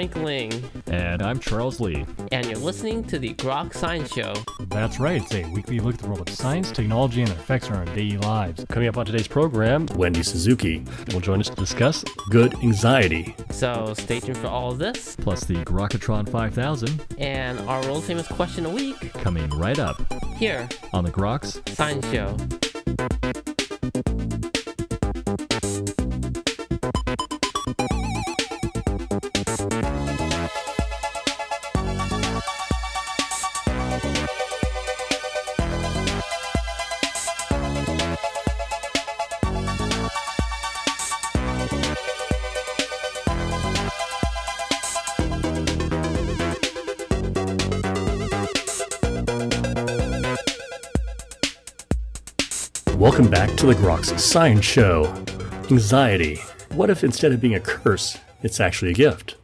Frank Ling. And I'm Charles Lee. And you're listening to the Grok Science Show. That's right, it's a weekly look at the world of science, technology, and their effects on our daily lives. Coming up on today's program, Wendy Suzuki will join us to discuss good anxiety. So stay tuned for all of this. Plus the Grokatron 5000. And our world famous question a week. Coming right up. Here. On the Groks Science Show. Welcome back to the Groks Science Show. Anxiety. What if instead of being a curse, it's actually a gift?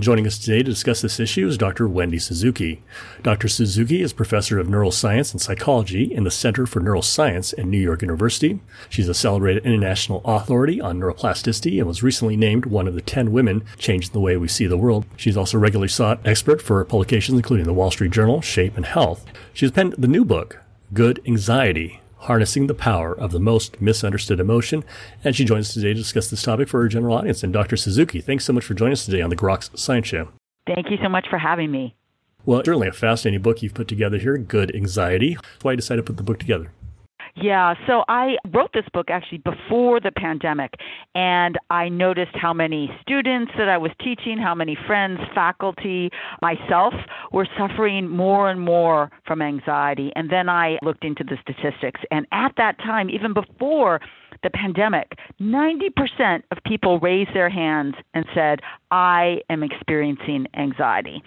Joining us today to discuss this issue is Dr. Wendy Suzuki. Dr. Suzuki is professor of neuroscience and psychology in the Center for Neuroscience at New York University. She's a celebrated international authority on neuroplasticity and was recently named one of the 10 women changing the way we see the world. She's also a regularly sought expert for publications including the Wall Street Journal, Shape, and Health. She's penned the new book, Good Anxiety harnessing the power of the most misunderstood emotion. And she joins us today to discuss this topic for our general audience. And Dr. Suzuki, thanks so much for joining us today on the Groks Science Show. Thank you so much for having me. Well, certainly a fascinating book you've put together here, Good Anxiety. That's Why you decided to put the book together? Yeah, so I wrote this book actually before the pandemic, and I noticed how many students that I was teaching, how many friends, faculty, myself were suffering more and more from anxiety. And then I looked into the statistics, and at that time, even before the pandemic, 90% of people raised their hands and said, I am experiencing anxiety.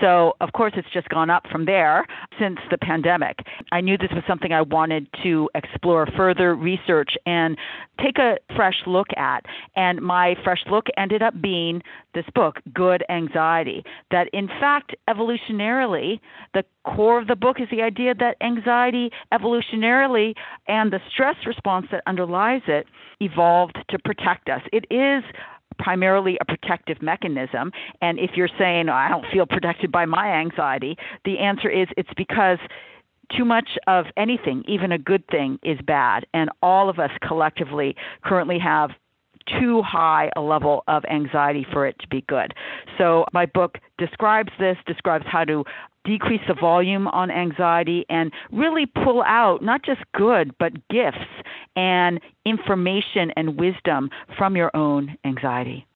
So, of course, it's just gone up from there since the pandemic. I knew this was something I wanted to explore further research and take a fresh look at. And my fresh look ended up being this book, Good Anxiety, that in fact, evolutionarily, the core of the book is the idea that anxiety evolutionarily and the stress response that underlies it evolved to protect us. It is primarily a protective mechanism. And if you're saying, I don't feel protected by my anxiety, the answer is it's because too much of anything, even a good thing, is bad. And all of us collectively currently have too high a level of anxiety for it to be good. So my book describes this, describes how to decrease the volume on anxiety and really pull out not just good, but gifts and information and wisdom from your own anxiety.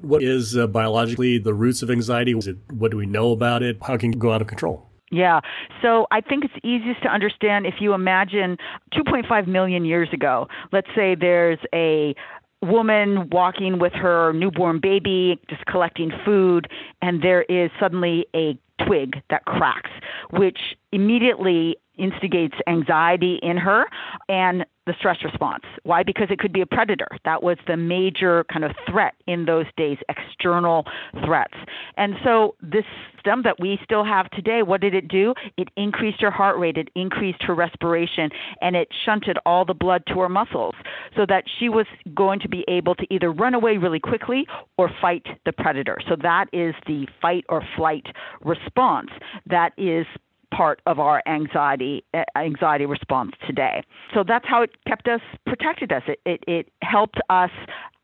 What is uh, biologically the roots of anxiety? It, what do we know about it? How can it go out of control? Yeah. So I think it's easiest to understand if you imagine 2.5 million years ago, let's say there's a woman walking with her newborn baby, just collecting food, and there is suddenly a twig that cracks, which immediately instigates anxiety in her and the stress response. Why? Because it could be a predator. That was the major kind of threat in those days, external threats. And so this system that we still have today, what did it do? It increased her heart rate, it increased her respiration, and it shunted all the blood to her muscles so that she was going to be able to either run away really quickly or fight the predator. So that is the fight or flight response that is part of our anxiety uh, anxiety response today. So that's how it kept us protected us. It, it it helped us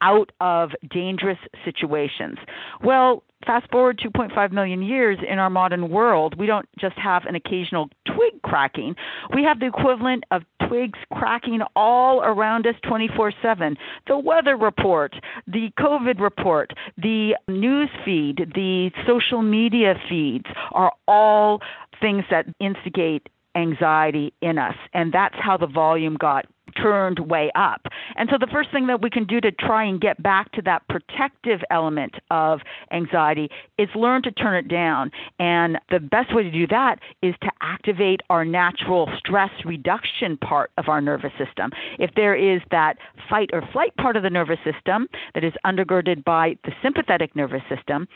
out of dangerous situations. Well, fast forward 2.5 million years in our modern world, we don't just have an occasional twig cracking. We have the equivalent of twigs cracking all around us 24 7. The weather report, the COVID report, the news feed, the social media feeds are all things that instigate anxiety in us. And that's how the volume got turned way up. And so the first thing that we can do to try and get back to that protective element of anxiety is learn to turn it down. And the best way to do that is to activate our natural stress reduction part of our nervous system. If there is that fight or flight part of the nervous system that is undergirded by the sympathetic nervous system,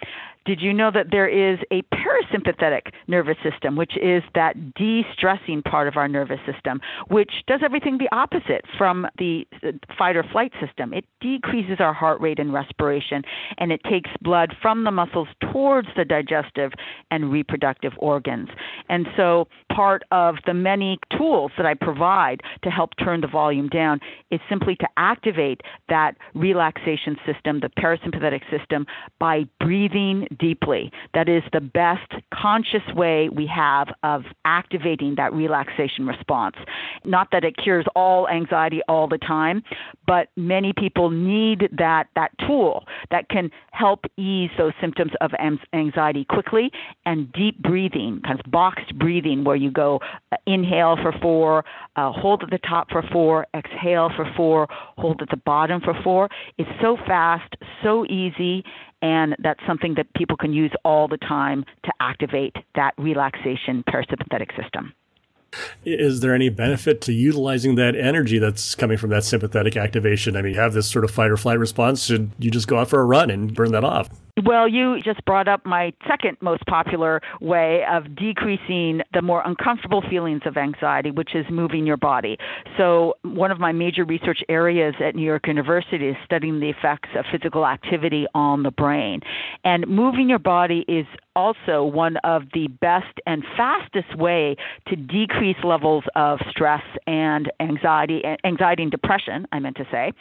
Did you know that there is a parasympathetic nervous system, which is that de stressing part of our nervous system, which does everything the opposite from the uh, fight or flight system? It decreases our heart rate and respiration, and it takes blood from the muscles towards the digestive and reproductive organs. And so, part of the many tools that I provide to help turn the volume down is simply to activate that relaxation system, the parasympathetic system, by breathing deeply. That is the best conscious way we have of activating that relaxation response. Not that it cures all anxiety all the time, but many people need that, that tool that can help ease those symptoms of anxiety quickly and deep breathing, kind of boxed breathing, where you go uh, inhale for four, uh, hold at the top for four, exhale for four, hold at the bottom for four. It's so fast, so easy, and that's something that people can use all the time to activate that relaxation parasympathetic system. Is there any benefit to utilizing that energy that's coming from that sympathetic activation? I mean, you have this sort of fight or flight response. Should you just go out for a run and burn that off? Well, you just brought up my second most popular way of decreasing the more uncomfortable feelings of anxiety, which is moving your body. So, one of my major research areas at New York University is studying the effects of physical activity on the brain. And moving your body is also one of the best and fastest way to decrease levels of stress and anxiety anxiety and depression i meant to say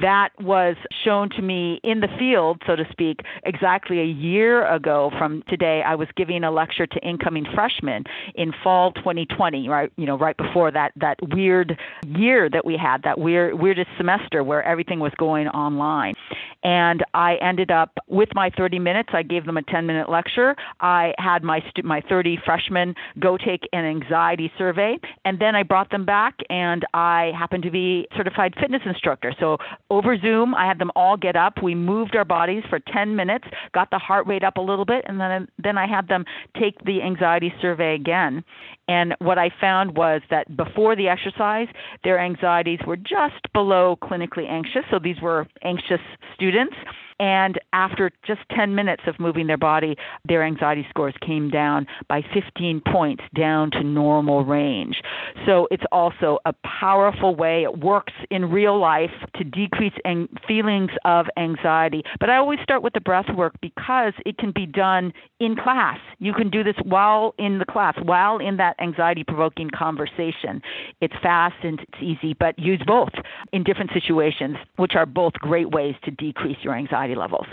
that was shown to me in the field so to speak exactly a year ago from today, I was giving a lecture to incoming freshmen in fall 2020, right? You know, right before that that weird year that we had, that weird weirdest semester where everything was going online. And I ended up with my 30 minutes. I gave them a 10 minute lecture. I had my stu- my 30 freshmen go take an anxiety survey, and then I brought them back, and I happened to be certified fitness instructor. So over Zoom, I had them all get up. We moved our bodies for 10 minutes got the heart rate up a little bit, and then then I had them take the anxiety survey again. And what I found was that before the exercise, their anxieties were just below clinically anxious. So these were anxious students. And after just 10 minutes of moving their body, their anxiety scores came down by 15 points down to normal range. So it's also a powerful way. It works in real life to decrease ang- feelings of anxiety. But I always start with the breath work because it can be done in class. You can do this while in the class, while in that anxiety provoking conversation. It's fast and it's easy, but use both in different situations, which are both great ways to decrease your anxiety anxiety levels.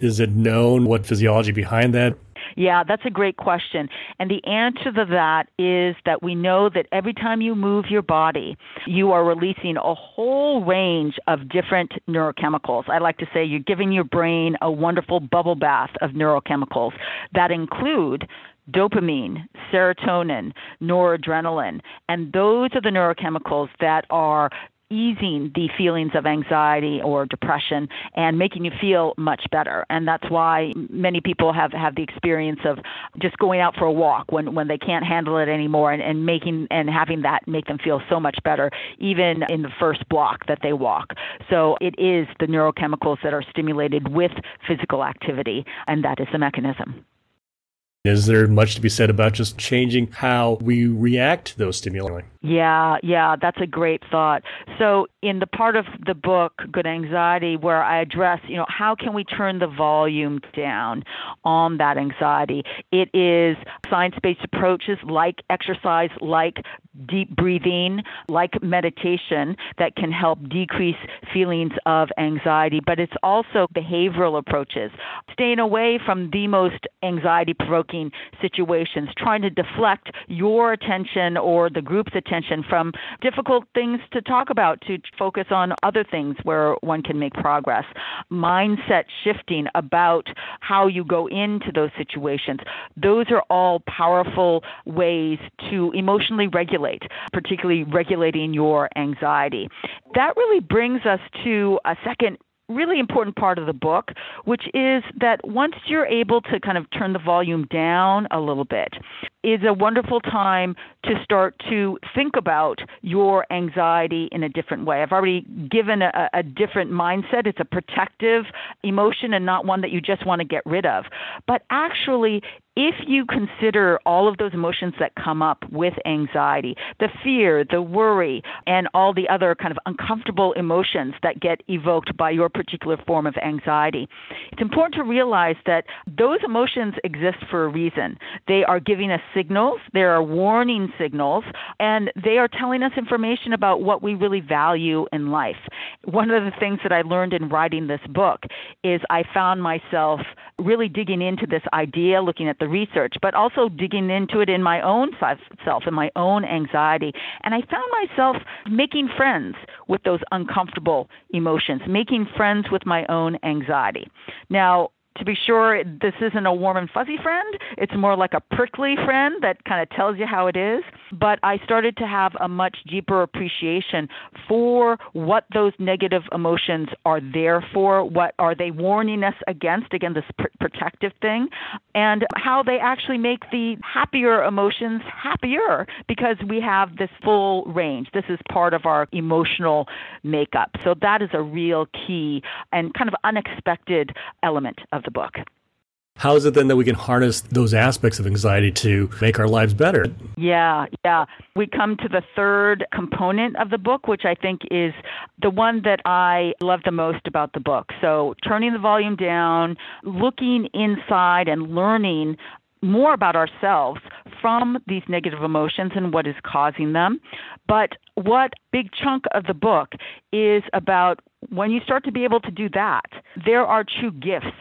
Is it known what physiology behind that? Yeah, that's a great question. And the answer to that is that we know that every time you move your body, you are releasing a whole range of different neurochemicals. I like to say you're giving your brain a wonderful bubble bath of neurochemicals that include dopamine, serotonin, noradrenaline, and those are the neurochemicals that are easing the feelings of anxiety or depression and making you feel much better. And that's why many people have, have the experience of just going out for a walk when, when they can't handle it anymore and, and making and having that make them feel so much better, even in the first block that they walk. So it is the neurochemicals that are stimulated with physical activity, and that is the mechanism. Is there much to be said about just changing how we react to those stimuli? Yeah, yeah, that's a great thought. So, in the part of the book, Good Anxiety, where I address, you know, how can we turn the volume down on that anxiety? It is science based approaches like exercise, like deep breathing, like meditation, that can help decrease feelings of anxiety. But it's also behavioral approaches, staying away from the most anxiety provoking situations, trying to deflect your attention or the group's attention from difficult things to talk about to focus on other things where one can make progress. Mindset shifting about how you go into those situations. Those are all powerful ways to emotionally regulate, particularly regulating your anxiety. That really brings us to a second really important part of the book, which is that once you're able to kind of turn the volume down a little bit, is a wonderful time to start to think about your anxiety in a different way. I've already given a, a, different mindset. It's a protective emotion and not one that you just want to get rid of. But actually, if you consider all of those emotions that come up with anxiety, the fear, the worry, and all the other kind of uncomfortable emotions that get evoked by your particular form of anxiety, it's important to realize that those emotions exist for a reason. They are giving us signals, there are warning signals, and they are telling us information about what we really value in life. One of the things that I learned in writing this book is I found myself really digging into this idea, looking at the research, but also digging into it in my own self, in my own anxiety. And I found myself making friends with those uncomfortable emotions, making friends with my own anxiety. Now, to be sure, this isn't a warm and fuzzy friend. It's more like a prickly friend that kind of tells you how it is. But I started to have a much deeper appreciation for what those negative emotions are there for. What are they warning us against? Again, this pr- protective thing, and how they actually make the happier emotions happier because we have this full range. This is part of our emotional makeup. So that is a real key and kind of unexpected element of the book. How is it then that we can harness those aspects of anxiety to make our lives better? Yeah, yeah. We come to the third component of the book, which I think is the one that I love the most about the book. So, turning the volume down, looking inside, and learning more about ourselves from these negative emotions and what is causing them. But what big chunk of the book is about when you start to be able to do that, there are true gifts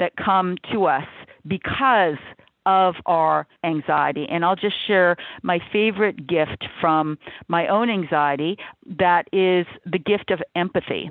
that come to us because of our anxiety. And I'll just share my favorite gift from my own anxiety that is the gift of empathy.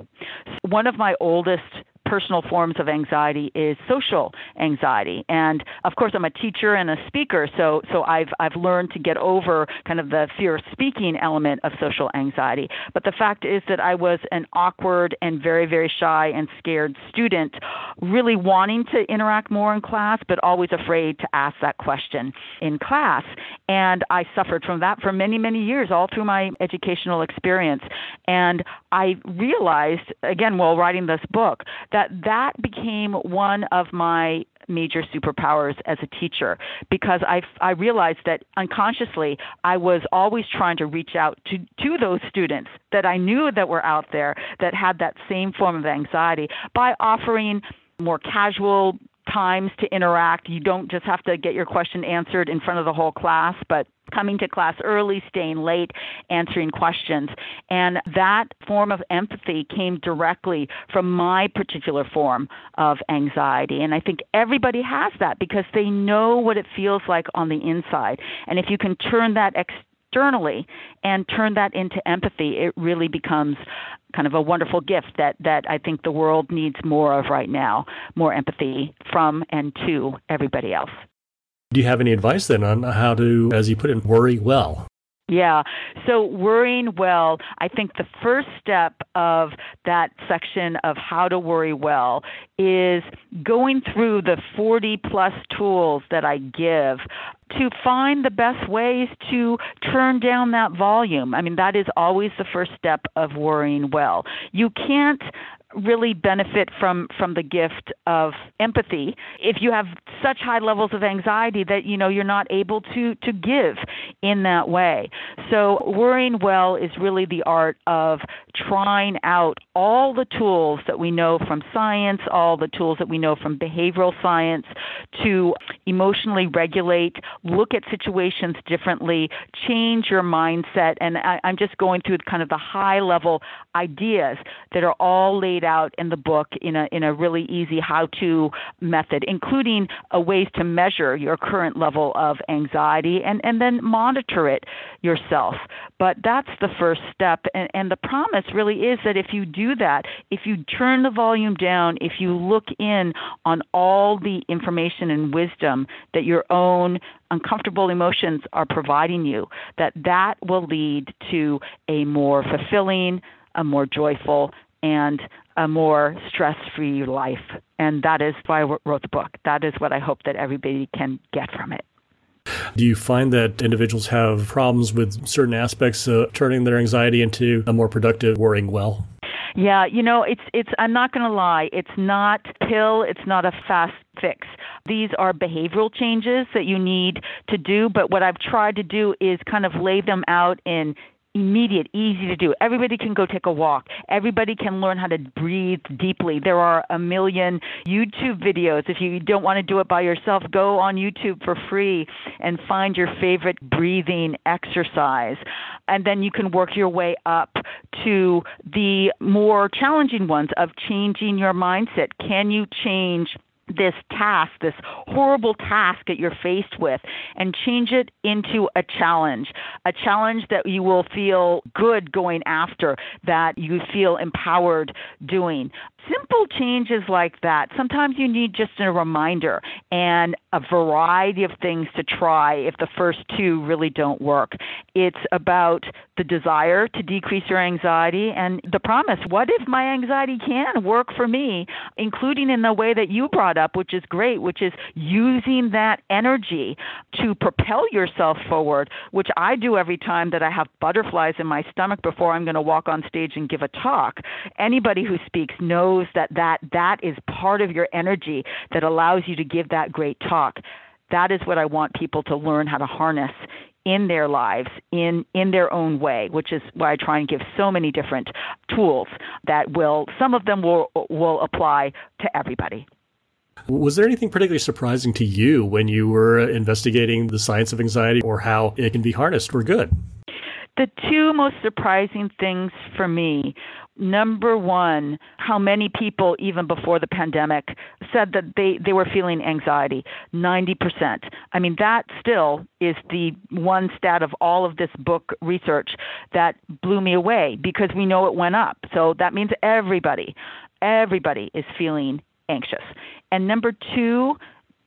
One of my oldest personal forms of anxiety is social anxiety. And of course, I'm a teacher and a speaker, so so I've I've learned to get over kind of the fear of speaking element of social anxiety. But the fact is that I was an awkward and very very shy and scared student, really wanting to interact more in class, but always afraid to ask that question in class. And I suffered from that for many many years, all through my educational experience. And I realized again while writing this book that that became one of my major superpowers as a teacher because I, I realized that unconsciously I was always trying to reach out to, to those students that I knew that were out there that had that same form of anxiety by offering more casual times to interact. You don't just have to get your question answered in front of the whole class, but coming to class early, staying late, answering questions. And that form of empathy came directly from my particular form of anxiety. And I think everybody has that because they know what it feels like on the inside. And if you can turn that externally and turn that into empathy, it really becomes kind of a wonderful gift that, that I think the world needs more of right now more empathy from and to everybody else. Do you have any advice then on how to, as you put it, worry well? Yeah. So worrying well, I think the first step of that section of how to worry well is going through the 40 plus tools that I give to find the best ways to turn down that volume. I mean, that is always the first step of worrying well. You can't really benefit from from the gift of empathy. If you have such high levels of anxiety that you know you're not able to to give in that way. So worrying well is really the art of trying out all the tools that we know from science all the tools that we know from behavioral science to emotionally regulate look at situations differently change your mindset. And I, i'm just going through kind of the high level ideas that are all laid laid out in the book in a in a really easy how-to method, including ways to measure your current level of anxiety and and then monitor it yourself. But that's the first step, and, and the promise really is that if you do that, if you turn the volume down, if you look in on all the information and wisdom that your own uncomfortable emotions are providing you, that that will lead to a more fulfilling, a more joyful, and a more stress free life. And that is why I wrote the book. That is what I hope that everybody can get from it. Do you find that individuals have problems with certain aspects of turning their anxiety into a more productive worrying well? Yeah, you know, it's it's I'm not going to lie, it's not pill, it's not a fast fix. These are behavioral changes that you need to do, but what I've tried to do is kind of lay them out in immediate, easy to do. Everybody can go take a walk. Everybody can learn how to breathe deeply. There are a million YouTube videos. If you don't want to do it by yourself, go on YouTube for free and find your favorite breathing exercise. And then you can work your way up to the more challenging ones of changing your mindset. Can you change? This task, this horrible task that you're faced with, and change it into a challenge, a challenge that you will feel good going after, that you feel empowered doing. Simple changes like that. Sometimes you need just a reminder and a variety of things to try if the first two really don't work. It's about the desire to decrease your anxiety and the promise what if my anxiety can work for me, including in the way that you brought up, which is great, which is using that energy to propel yourself forward, which I do every time that I have butterflies in my stomach before I'm going to walk on stage and give a talk. Anybody who speaks knows knows that that, that is part of your energy that allows you to give that great talk. That is what I want people to learn how to harness in their lives in in their own way which is why I try and give so many different tools that will some of them will will apply to everybody. Was there anything particularly surprising to you when you were investigating the science of anxiety or how it can be harnessed for good? The two most surprising things for me number one, how many people, even before the pandemic, said that they, they were feeling anxiety. 90%. I mean, that still is the one stat of all of this book research that blew me away because we know it went up. So that means everybody, everybody is feeling anxious. And number two,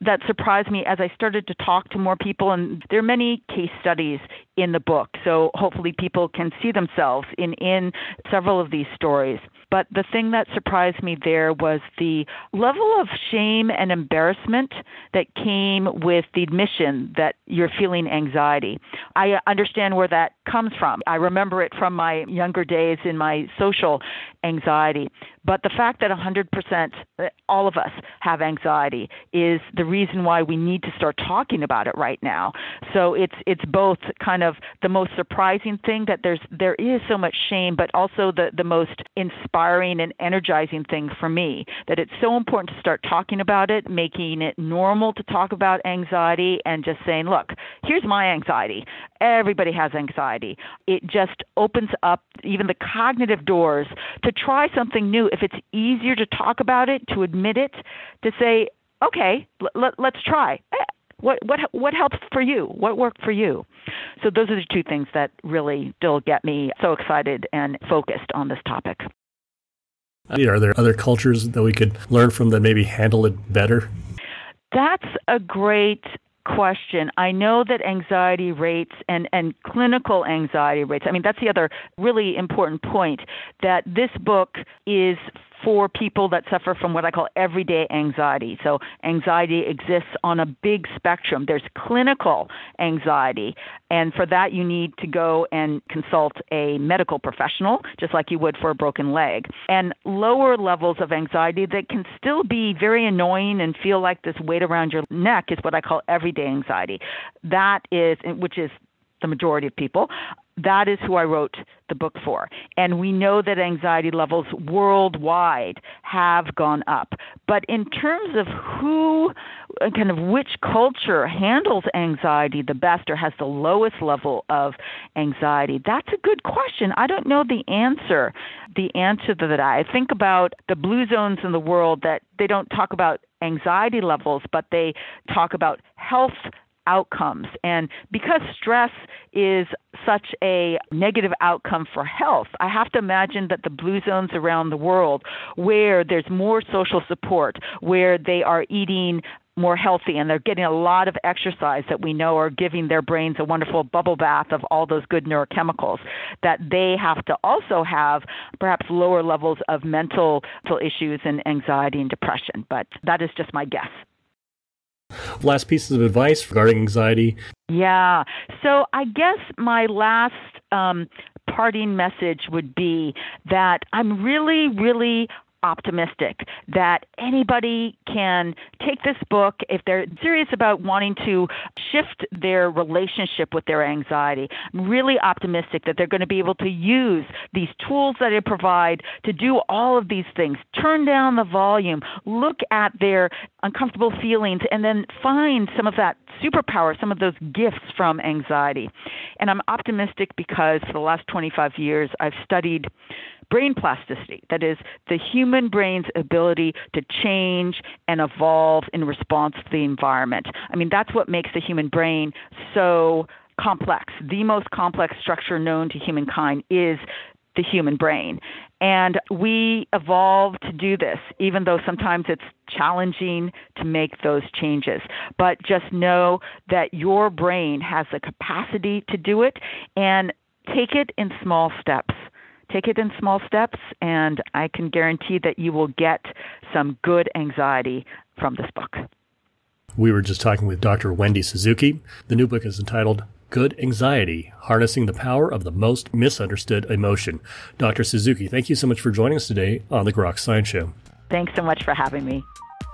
that surprised me as I started to talk to more people. And there are many case studies in the book, so hopefully people can see themselves in in several of these stories. But the thing that surprised me there was the level of shame and embarrassment that came with the admission that you're feeling anxiety. I understand where that comes from. I remember it from my younger days in my social anxiety. But the fact that 100%, uh, all of us have anxiety, is the reason why we need to start talking about it right now. So it's it's both kind of the most surprising thing that there's there is so much shame, but also the the most inspiring and energizing thing for me that it's so important to start talking about it, making it normal to talk about anxiety, and just saying, look, here's my anxiety. Everybody has anxiety. It just opens up even the cognitive doors to try something new if it's easier to talk about it, to admit it, to say, okay, l- let's try. What what what helps for you? What worked for you? So those are the two things that really still get me so excited and focused on this topic. Are there other cultures that we could learn from that maybe handle it better? That's a great question. I know that anxiety rates and, and clinical anxiety rates, I mean, that's the other really important point that this book is for people that suffer from what I call everyday anxiety. So, anxiety exists on a big spectrum. There's clinical anxiety, and for that, you need to go and consult a medical professional, just like you would for a broken leg. And lower levels of anxiety that can still be very annoying and feel like this weight around your neck is what I call everyday anxiety. That is, which is the majority of people that is who I wrote the book for. And we know that anxiety levels worldwide have gone up. But in terms of who, kind of which culture handles anxiety the best or has the lowest level of anxiety, that's a good question. I don't know the answer. The answer to that, I think about the blue zones in the world that they don't talk about anxiety levels, but they talk about health outcomes. And because stress is such a negative outcome for health, I have to imagine that the blue zones around the world where there's more social support, where they are eating more healthy and they're getting a lot of exercise that we know are giving their brains a wonderful bubble bath of all those good neurochemicals, that they have to also have perhaps lower levels of mental issues and anxiety and depression. But that is just my guess. Last pieces of advice regarding anxiety. Yeah. So I guess my last um, parting message would be that I'm really, really optimistic that anybody can take this book if they're serious about wanting to shift their relationship with their anxiety. I'm really optimistic that they're going to be able to use these tools that I provide to do all of these things. Turn down the volume, look at their uncomfortable feelings, and then find some of that superpower, some of those gifts from anxiety. And I'm optimistic because for the last 25 years, I've studied brain plasticity. That is, the human brain's ability to change and evolve in response to the environment. I mean, that's what makes the human brain so complex. The most complex structure known to humankind is the human brain. And we evolved to do this, even though sometimes it's challenging to make those changes. But just know that your brain has the capacity to do it and take it in small steps take it in small steps, and I can guarantee that you will get some good anxiety from this book. We were just talking with Dr. Wendy Suzuki. The new book is entitled Good Anxiety Harnessing the Power of the Most Misunderstood Emotion. Dr. Suzuki, thank you so much for joining us today on the Grok Science Show. Thanks so much for having me.